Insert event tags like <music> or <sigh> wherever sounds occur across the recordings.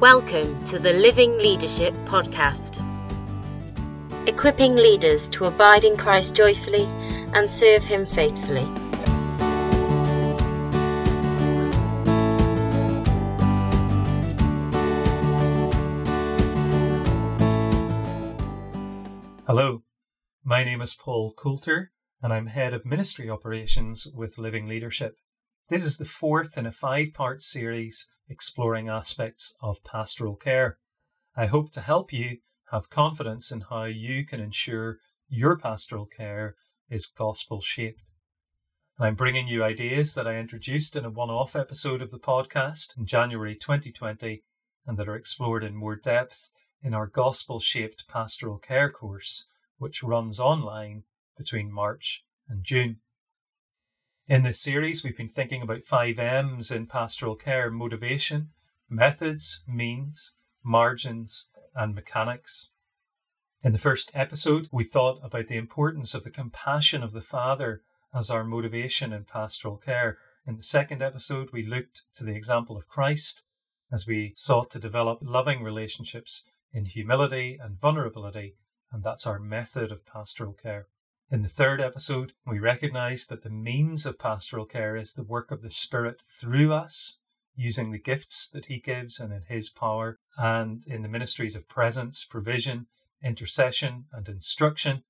Welcome to the Living Leadership Podcast, equipping leaders to abide in Christ joyfully and serve Him faithfully. Hello, my name is Paul Coulter, and I'm Head of Ministry Operations with Living Leadership. This is the fourth in a five part series exploring aspects of pastoral care. I hope to help you have confidence in how you can ensure your pastoral care is gospel shaped. And I'm bringing you ideas that I introduced in a one off episode of the podcast in January 2020 and that are explored in more depth in our gospel shaped pastoral care course, which runs online between March and June. In this series, we've been thinking about five M's in pastoral care motivation, methods, means, margins, and mechanics. In the first episode, we thought about the importance of the compassion of the Father as our motivation in pastoral care. In the second episode, we looked to the example of Christ as we sought to develop loving relationships in humility and vulnerability, and that's our method of pastoral care. In the third episode, we recognize that the means of pastoral care is the work of the Spirit through us, using the gifts that He gives and in His power, and in the ministries of presence, provision, intercession, and instruction,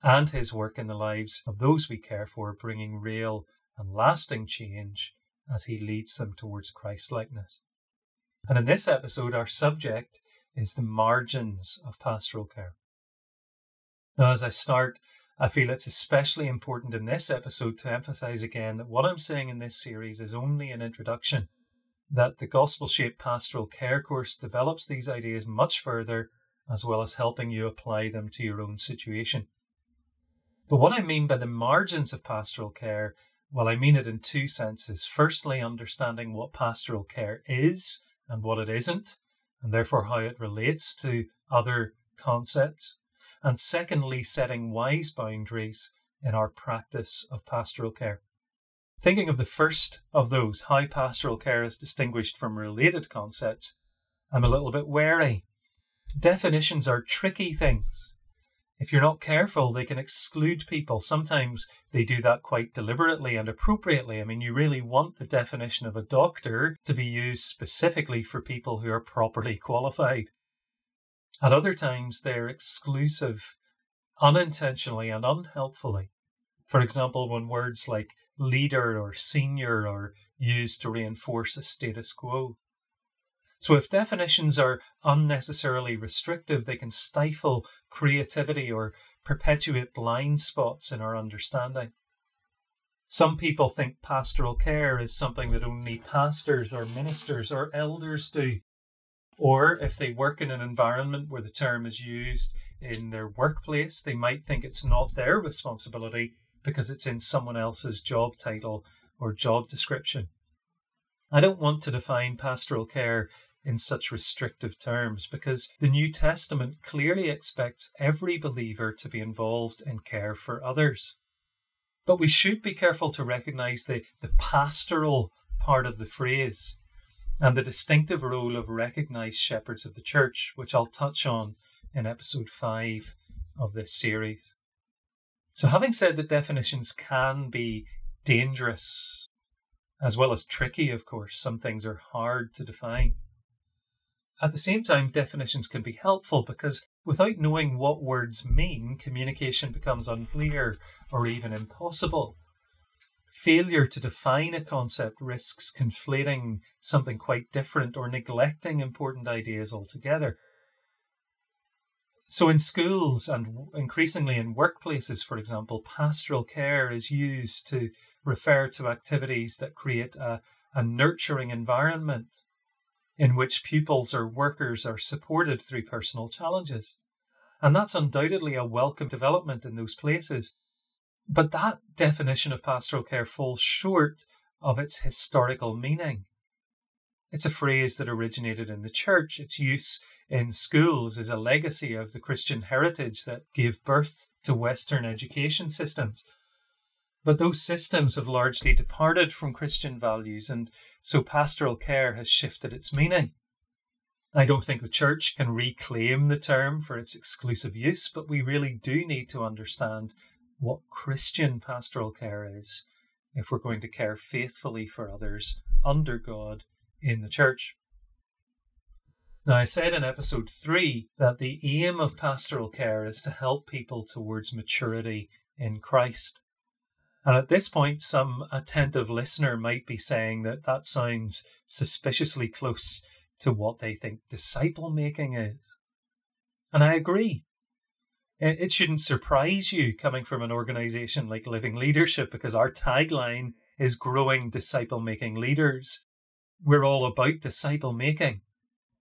and His work in the lives of those we care for, bringing real and lasting change as He leads them towards Christ likeness. And in this episode, our subject is the margins of pastoral care. Now, as I start, I feel it's especially important in this episode to emphasize again that what I'm saying in this series is only an introduction, that the gospel shaped pastoral care course develops these ideas much further, as well as helping you apply them to your own situation. But what I mean by the margins of pastoral care, well, I mean it in two senses. Firstly, understanding what pastoral care is and what it isn't, and therefore how it relates to other concepts and secondly, setting wise boundaries in our practice of pastoral care. Thinking of the first of those, how pastoral care is distinguished from related concepts, I'm a little bit wary. Definitions are tricky things. If you're not careful, they can exclude people. Sometimes they do that quite deliberately and appropriately. I mean, you really want the definition of a doctor to be used specifically for people who are properly <laughs> qualified. At other times, they're exclusive unintentionally and unhelpfully. For example, when words like leader or senior are used to reinforce a status quo. So, if definitions are unnecessarily restrictive, they can stifle creativity or perpetuate blind spots in our understanding. Some people think pastoral care is something that only pastors or ministers or elders do. Or if they work in an environment where the term is used in their workplace, they might think it's not their responsibility because it's in someone else's job title or job description. I don't want to define pastoral care in such restrictive terms because the New Testament clearly expects every believer to be involved in care for others. But we should be careful to recognize the, the pastoral part of the phrase and the distinctive role of recognized shepherds of the church, which I'll touch on in episode 5 of this series. So, having said that definitions can be dangerous as well as tricky, of course, some things are hard to define. At the same time, definitions can be helpful because without knowing what words mean, communication becomes unclear or even impossible failure to define a concept risks conflating something quite different or neglecting important ideas altogether. So, in schools and increasingly in workplaces, for example, pastoral care is used to refer to activities that create a, a nurturing environment in which pupils or workers are supported through personal challenges. And that's undoubtedly a welcome development in those places. But that definition of pastoral care falls short of its historical meaning. It's a phrase that originated in the church. Its use in schools is a legacy of the Christian heritage that gave birth to Western education systems. But those systems have largely departed from Christian values, and so pastoral care has shifted its meaning. I don't think the church can reclaim the term for its exclusive use, but we really do need to understand what Christian pastoral care is if we're going to care faithfully for others under God in the church. Now, I said in episode three that the aim of pastoral care is to help people towards maturity in Christ. And at this point, some attentive listener might be saying that that sounds suspiciously close to what they think disciple making is. And I agree. Eh, it shouldn't surprise you coming from an organization like Living Leadership because our tagline is growing disciple making leaders. We're all about disciple making.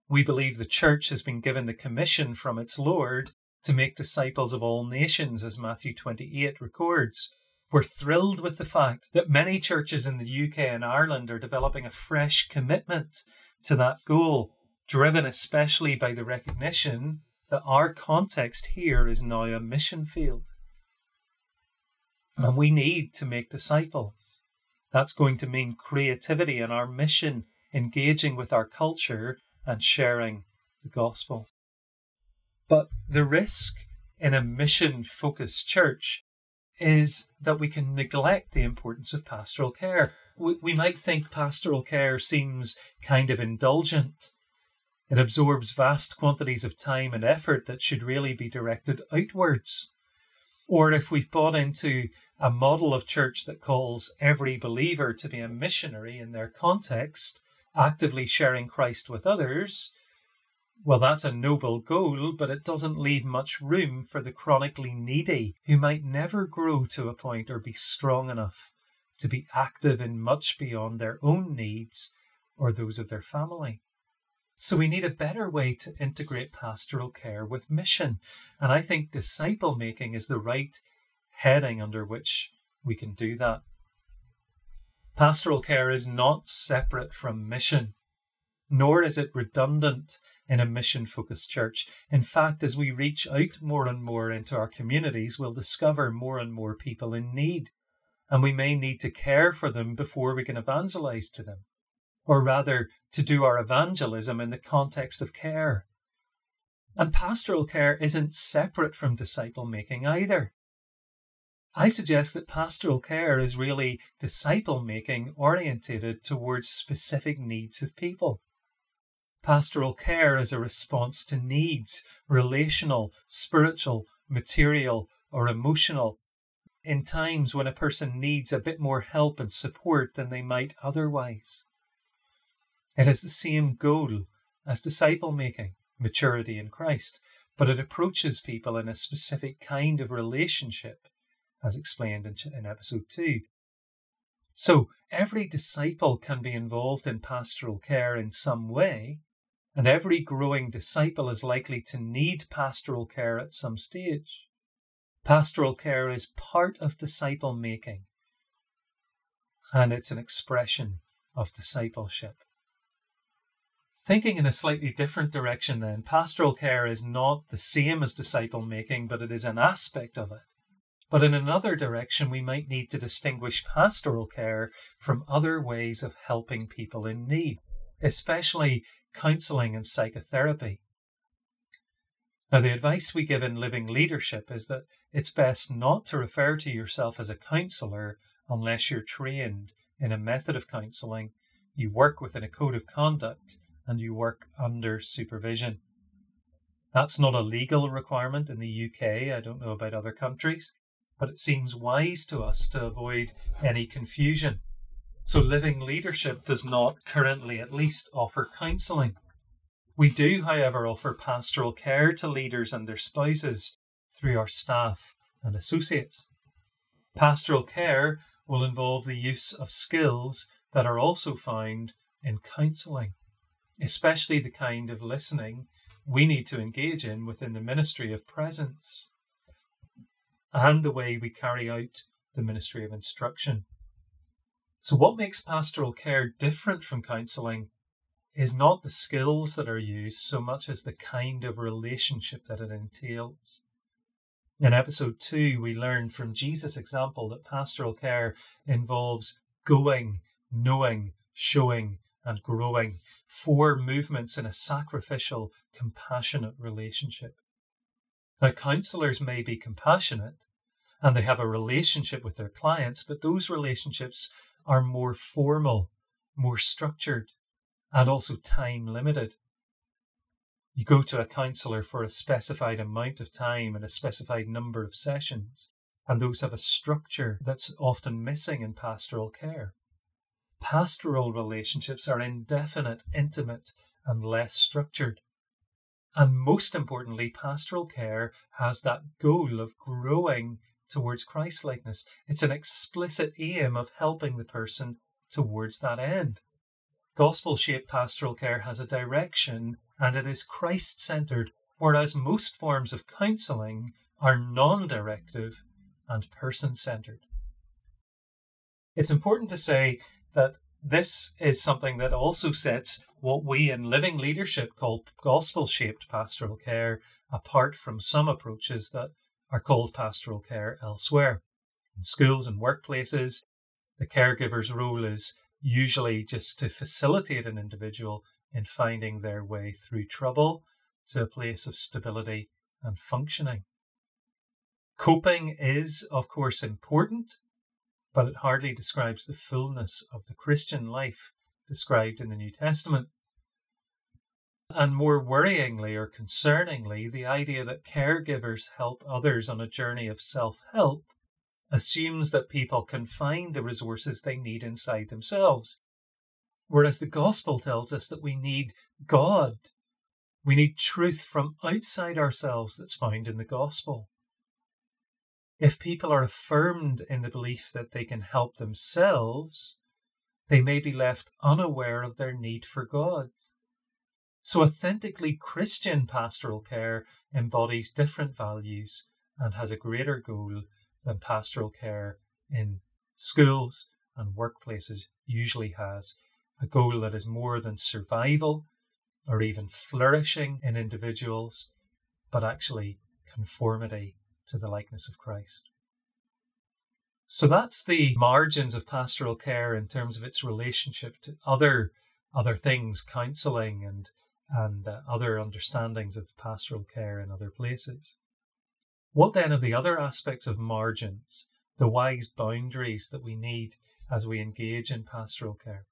We believe the church has been given the commission from its Lord to make disciples of all nations, as Matthew 28 records. We're thrilled with the fact that many churches in the UK and Ireland are developing a fresh commitment to that goal, driven especially by the recognition that our context here is now a mission field. And we need to make disciples. That's going to mean creativity in our mission, engaging with our culture and sharing the gospel. But the risk in a mission focused church is that we can neglect the importance of pastoral care. We, we might think pastoral care seems kind of indulgent it absorbs vast quantities of time and effort that should really be directed outwards. Or if we've bought into a model of church that calls every believer to be a missionary in their context, actively sharing Christ with others, well, that's a noble goal, but it doesn't leave much room for the chronically needy who might never grow to a point or be strong enough to be active in much beyond their own needs or those of their family. So we need a better way to integrate pastoral care with mission. And I think disciple making is the right heading under which we can do that. Pastoral care is not separate from mission, nor is it redundant in a mission focused church. In fact, as we reach out more and more into our communities, we'll discover more and more people in need. And we may need to care for them before we can evangelize to them or rather to do our evangelism in the context of care. And pastoral care isn't separate from disciple making either. I suggest that pastoral care is really disciple making orientated towards specific needs of people. Pastoral care is a response to needs, relational, spiritual, material, or emotional, in times when a person needs a bit more help and support than they might otherwise. It has the same goal as disciple making, maturity in Christ, but it approaches people in a specific kind of relationship, as explained in, in episode 2. So, every disciple can be involved in pastoral care in some way, and every growing disciple is likely to need pastoral care at some stage. Pastoral care is part of disciple making, and it's an expression of discipleship. Thinking in a slightly different direction, then, pastoral care is not the same as disciple making, but it is an aspect of it. But in another direction, we might need to distinguish pastoral care from other ways of helping people in need, especially counseling and psychotherapy. Now, the advice we give in living leadership is that it's best not to refer to yourself as a counselor unless you're trained in a method of counseling, you work within a code of conduct, and you work under supervision. That's not a legal requirement in the UK. I don't know about other countries, but it seems wise to us to avoid any confusion. So, living leadership does not currently, at least, offer counselling. We do, however, offer pastoral care to leaders and their spouses through our staff and associates. Pastoral care will involve the use of skills that are also found in counselling especially the kind of listening we need to engage in within the ministry of presence and the way we carry out the ministry of instruction. So, what makes pastoral care different from counselling is not the skills that are used so much as the kind of relationship that it entails. In episode 2, we learned from Jesus' example that pastoral care involves going, knowing, showing, and growing, four movements in a sacrificial, compassionate relationship. Now, counselors may be compassionate and they have a relationship with their clients, but those relationships are more formal, more structured, and also time limited. You go to a counselor for a specified amount of time and a specified number of sessions, and those have a structure that's often missing in pastoral care. Pastoral relationships are indefinite, intimate, and less structured. And most importantly, pastoral care has that goal of growing towards Christlikeness. It's an explicit aim of helping the person towards that end. Gospel shaped pastoral care has a direction and it is Christ centered, whereas most forms of counselling are non directive and person centered. It's important to say that this is something that also sets what we in living leadership call gospel shaped pastoral care apart from some approaches that are called pastoral care elsewhere. In schools and workplaces, the caregiver's role is usually just to facilitate an individual in finding their way through trouble to a place of stability and functioning. Coping is, of course, important, but it hardly describes the fullness of the Christian life described in the New Testament. And more worryingly or concerningly, the idea that caregivers help others on a journey of self help assumes that people can find the resources they need inside themselves. Whereas the gospel tells us that we need God. We need truth from outside ourselves that's found in the gospel. If people are affirmed in the belief that they can help themselves, they may be left unaware of their need for God. So, authentically Christian pastoral care embodies different values and has a greater goal than pastoral care in schools and workplaces usually has a goal that is more than survival or even flourishing in individuals, but actually conformity to the likeness of Christ. So that's the margins of pastoral care in terms of its relationship to other other things, counselling and and uh, other understandings of pastoral care in other places. What then of the other aspects of margins, the wise boundaries that we need as we engage in pastoral care?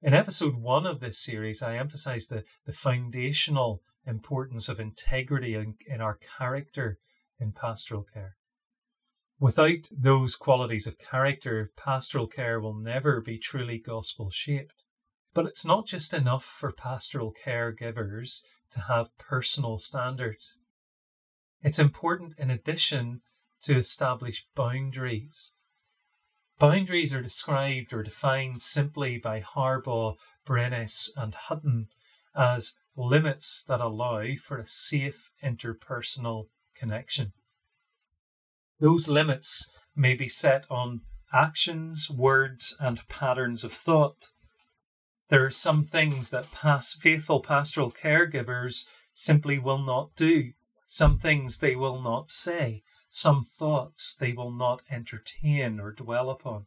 In episode one of this series, I emphasized the, the foundational importance of integrity in, in our character in pastoral care. Without those qualities of character, pastoral care will never be truly gospel shaped. But it's not just enough for pastoral caregivers to have personal standards. It's important, in addition, to establish boundaries. Boundaries are described or defined simply by Harbaugh, Brenes, and Hutton as limits that allow for a safe interpersonal connection. Those limits may be set on actions, words, and patterns of thought there are some things that faithful pastoral caregivers simply will not do, some things they will not say, some thoughts they will not entertain or dwell upon.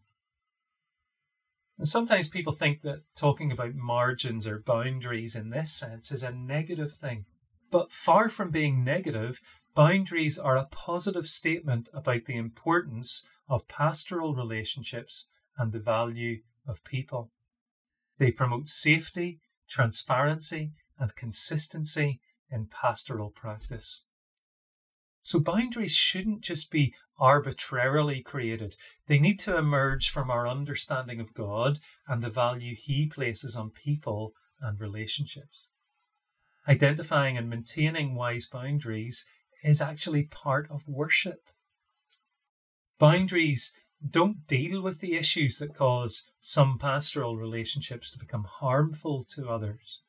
And sometimes people think that talking about margins or boundaries in this sense is a negative thing. But far from being negative, boundaries are a positive statement about the importance of pastoral relationships and the value of people. They promote safety, transparency, and consistency in pastoral practice. So boundaries shouldn't just be arbitrarily created. They need to emerge from our understanding of God and the value He places on people and relationships. Identifying and maintaining wise boundaries is actually part of worship. Boundaries don't deal with the issues that cause some pastoral relationships to become harmful to others.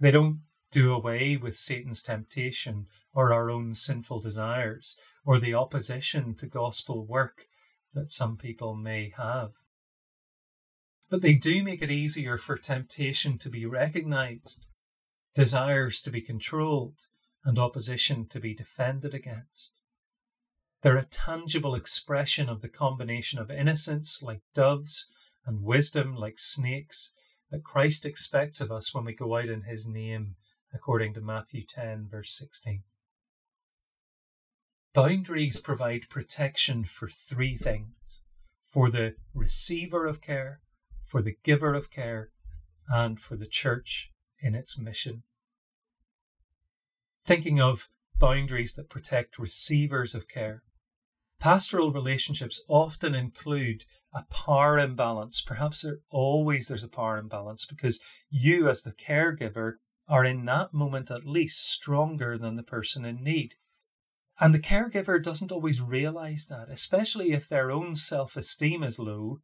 They don't do away with Satan's temptation or our own sinful desires or the opposition to gospel work that some people may have. But they do make it easier for temptation to be recognized, desires to be controlled, and opposition to be defended against. They're a tangible expression of the combination of innocence, like doves, and wisdom like snakes that Christ expects of us when we go out in his name, according to Matthew 10, verse 16. Boundaries provide protection for three things for the receiver of care, for the giver of care, and for the church in its mission. Thinking of boundaries that protect receivers of care, pastoral relationships often include a power imbalance. Perhaps there always there's a power imbalance because you as the caregiver are in that moment at least stronger than the person in need. And the caregiver doesn't always realize that, especially if their own self esteem is low.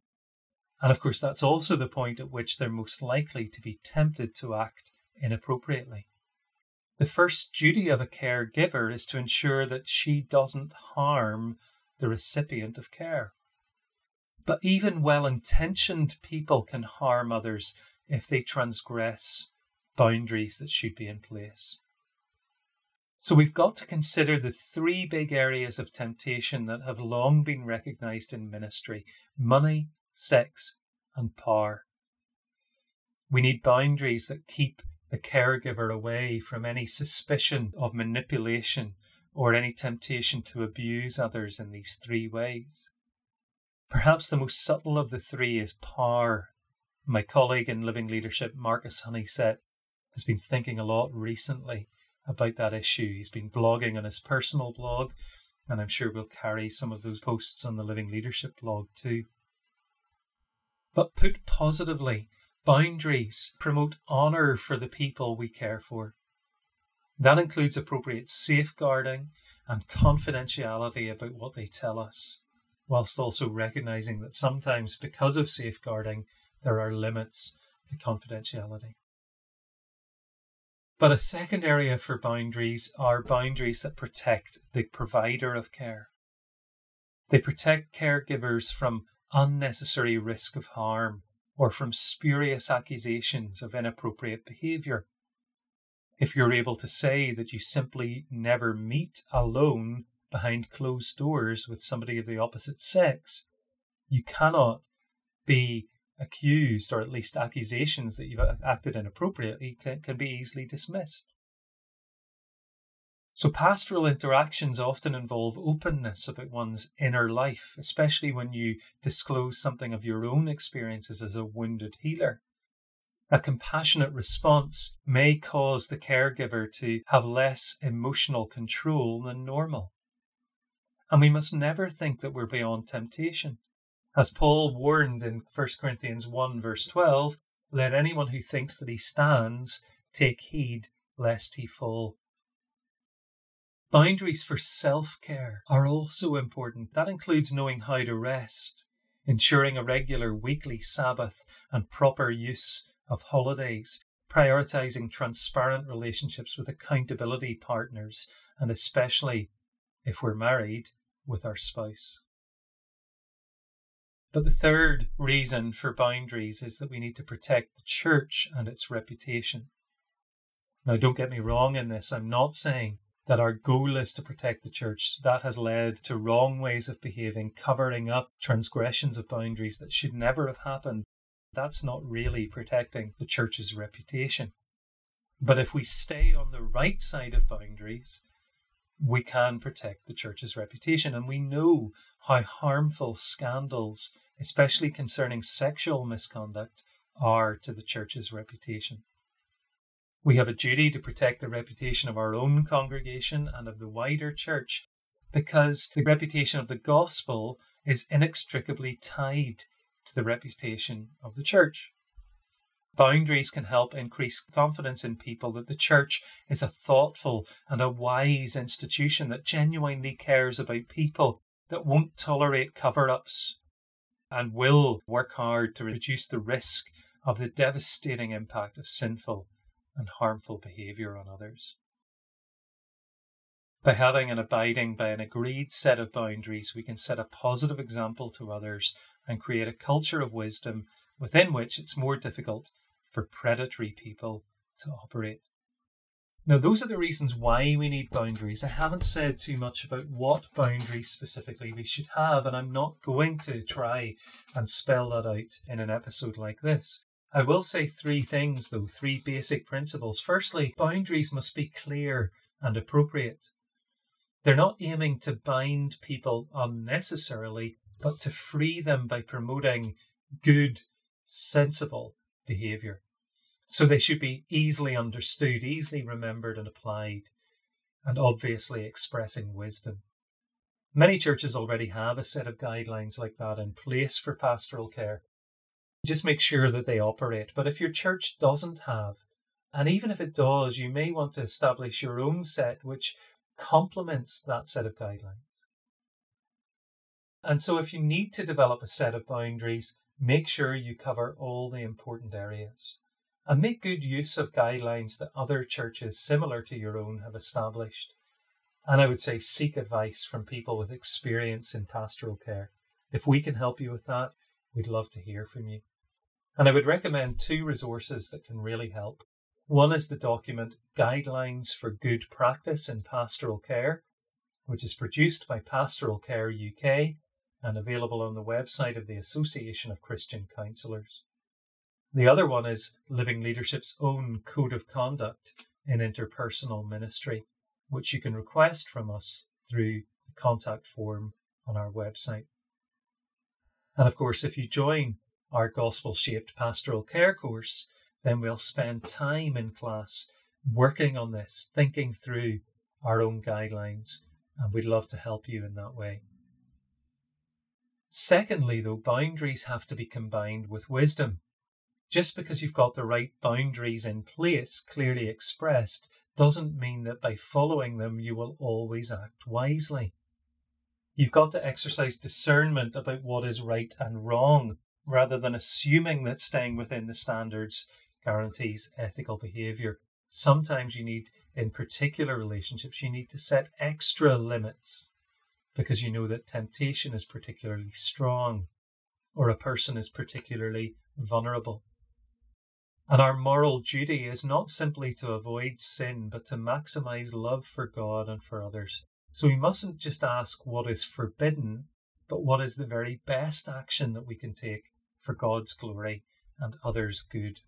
And of course, that's also the point at which they're most likely to be tempted to act inappropriately. The first duty of a caregiver is to ensure that she doesn't harm the recipient of care. But even well intentioned people can harm others if they transgress boundaries that should be in place. So we've got to consider the three big areas of temptation that have long been recognized in ministry money, sex, and power. We need boundaries that keep the caregiver away from any suspicion of manipulation or any temptation to abuse others in these three ways. Perhaps the most subtle of the three is power. My colleague in Living Leadership, Marcus Honeysett, has been thinking a lot recently about that issue. He's been blogging on his personal blog, and I'm sure we'll carry some of those posts on the Living Leadership blog too. But put positively, boundaries promote honour for the people we care for. That includes appropriate safeguarding and confidentiality about what they tell us, whilst also recognising that sometimes, because of safeguarding, there are limits to confidentiality. But a second area for boundaries are boundaries that protect the provider of care. They protect caregivers from unnecessary risk of harm or from spurious accusations of inappropriate behaviour. If you're able to say that you simply never meet alone behind closed doors with somebody of the opposite sex, you cannot be accused, or at least accusations that you've acted inappropriately, can be easily dismissed. So, pastoral interactions often involve openness about one's inner life, especially when you disclose something of your own experiences as a wounded healer. A compassionate response may cause the caregiver to have less emotional control than normal. And we must never think that we're beyond temptation. As Paul warned in 1 Corinthians 1, verse 12, let anyone who thinks that he stands take heed lest he fall. Boundaries for self care are also important. That includes knowing how to rest, ensuring a regular weekly Sabbath and proper use of holidays, prioritizing transparent relationships with accountability partners, and especially, if we're married, with our spouse. But the third reason for boundaries is that we need to protect the church and its reputation. Now, don't get me wrong in this. I'm not saying that our goal is to protect the church. That has led to wrong ways of behaving, covering up transgressions of boundaries that should never have happened. That's not really protecting the church's reputation. But if we stay on the right side of boundaries, we can protect the church's reputation. And we know how harmful scandals especially concerning sexual misconduct, are to the church's reputation. We have a duty to protect the reputation of our own congregation and of the wider church because the reputation of the gospel is inextricably tied to the reputation of the church. Boundaries can help increase confidence in people that the church is a thoughtful and a wise institution that genuinely cares about people, that won't tolerate cover ups and will work hard to reduce the risk of the devastating impact of sinful and harmful behaviour on others. By having and abiding by an agreed set of boundaries, we can set a positive example to others and create a culture of wisdom within which it's more difficult for predatory people to operate. Now, those are the reasons why we need boundaries. I haven't said too much about what boundaries specifically we should have, and I'm not going to try and spell that out in an episode like this. I will say three things, though, three basic principles. Firstly, boundaries must be clear and appropriate. They're not aiming to bind people unnecessarily, but to free them by promoting good, sensible behavior. So they should be easily understood, easily remembered and applied, and obviously expressing wisdom. Many churches already have a set of guidelines like that in place for pastoral care. Just make sure that they operate. But if your church doesn't have, and even if it does, you may want to establish your own set which complements that set of guidelines. And so, if you need to develop a set of boundaries, make sure you cover all the important areas and make good use of guidelines that other churches similar to your own have established. And I would say seek advice from people with experience in pastoral care. If we can help you with that, we'd love to hear from you. And I would recommend two resources that can really help. One is the document Guidelines for Good Practice in Pastoral Care, which is produced by Pastoral Care UK and available on the website of the Association of Christian Counselors. The other one is Living Leadership's own Code of Conduct in Interpersonal Ministry, which you can request from us through the contact form on our website. And of course, if you join our gospel shaped pastoral care course, then we'll spend time in class working on this, thinking through our own guidelines, and we'd love to help you in that way. Secondly, though, boundaries have to be combined with wisdom. Just because you've got the right boundaries in place, clearly expressed, doesn't mean that by following them you will always act wisely. You've got to exercise discernment about what is right and wrong, rather than assuming that staying within the standards guarantees ethical behavior. Sometimes you need, in particular relationships, you need to set extra limits because you know that temptation is particularly strong or a person is particularly vulnerable. And our moral duty is not simply to avoid sin, but to maximize love for God and for others. So we mustn't just ask what is forbidden, but what is the very best action that we can take for God's glory and others' good.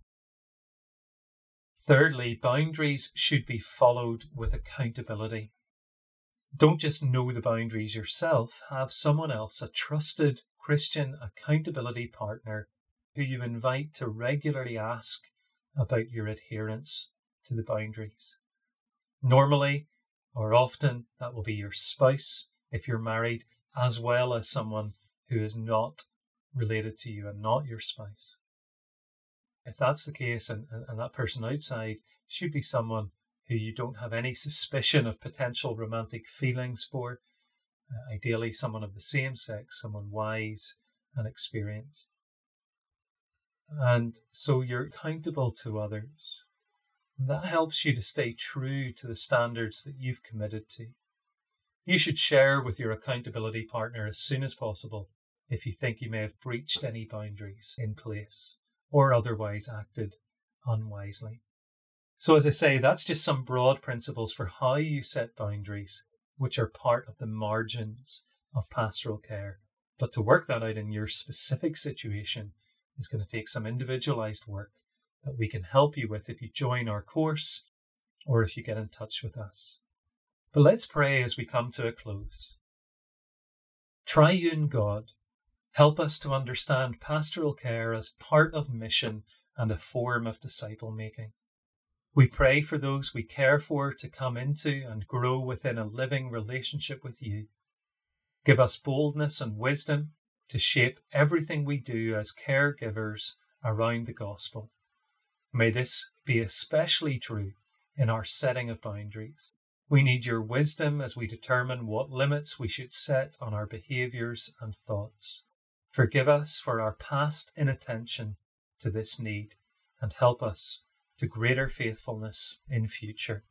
Thirdly, boundaries should be followed with accountability. Don't just know the boundaries yourself, have someone else, a trusted Christian accountability partner, who you invite to regularly ask about your adherence to the boundaries. Normally, or often, that will be your spouse if you're married, as well as someone who is not related to you and not your spouse. If that's the case, and, and, and that person outside should be someone who you don't have any suspicion of potential romantic feelings for, uh, ideally, someone of the same sex, someone wise and experienced. And so you're accountable to others. That helps you to stay true to the standards that you've committed to. You should share with your accountability partner as soon as possible if you think you may have breached any boundaries in place or otherwise acted unwisely. So, as I say, that's just some broad principles for how you set boundaries, which are part of the margins of pastoral care. But to work that out in your specific situation is going to take some individualized work that we can help you with if you join our course or if you get in touch with us. But let's pray as we come to a close. Triune God, help us to understand pastoral care as part of mission and a form of disciple making. We pray for those we care for to come into and grow within a living relationship with you. Give us boldness and wisdom to shape everything we do as caregivers around the gospel. May this be especially true in our setting of boundaries. We need your wisdom as we determine what limits we should set on our behaviours and thoughts. Forgive us for our past inattention to this need and help us to greater faithfulness in future.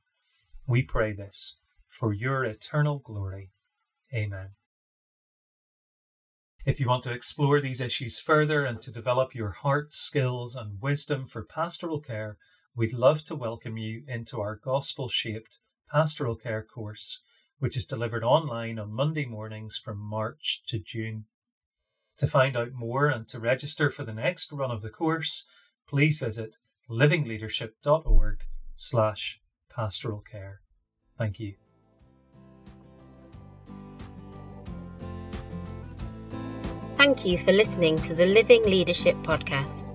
We pray this for your eternal glory. Amen. If you want to explore these issues further and to develop your heart, skills, and wisdom for pastoral care, we'd love to welcome you into our gospel shaped pastoral care course, which is delivered online on Monday mornings from March to June. To find out more and to register for the next run of the course, please visit livingleadership.org slash pastoral care. Thank you. Thank you for listening to the Living Leadership Podcast.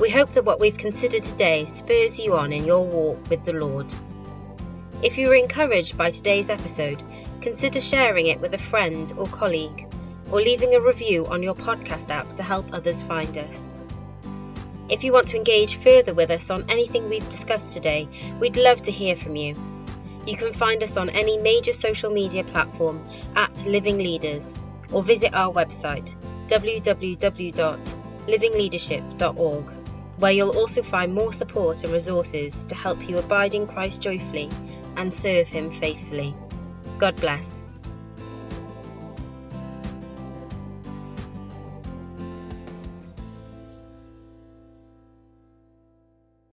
We hope that what we've considered today spurs you on in your walk with the Lord. If you were encouraged by today's episode, consider sharing it with a friend or colleague, or leaving a review on your podcast app to help others find us. If you want to engage further with us on anything we've discussed today, we'd love to hear from you. You can find us on any major social media platform at Living Leaders or visit our website www.livingleadership.org, where you'll also find more support and resources to help you abide in Christ joyfully and serve Him faithfully. God bless.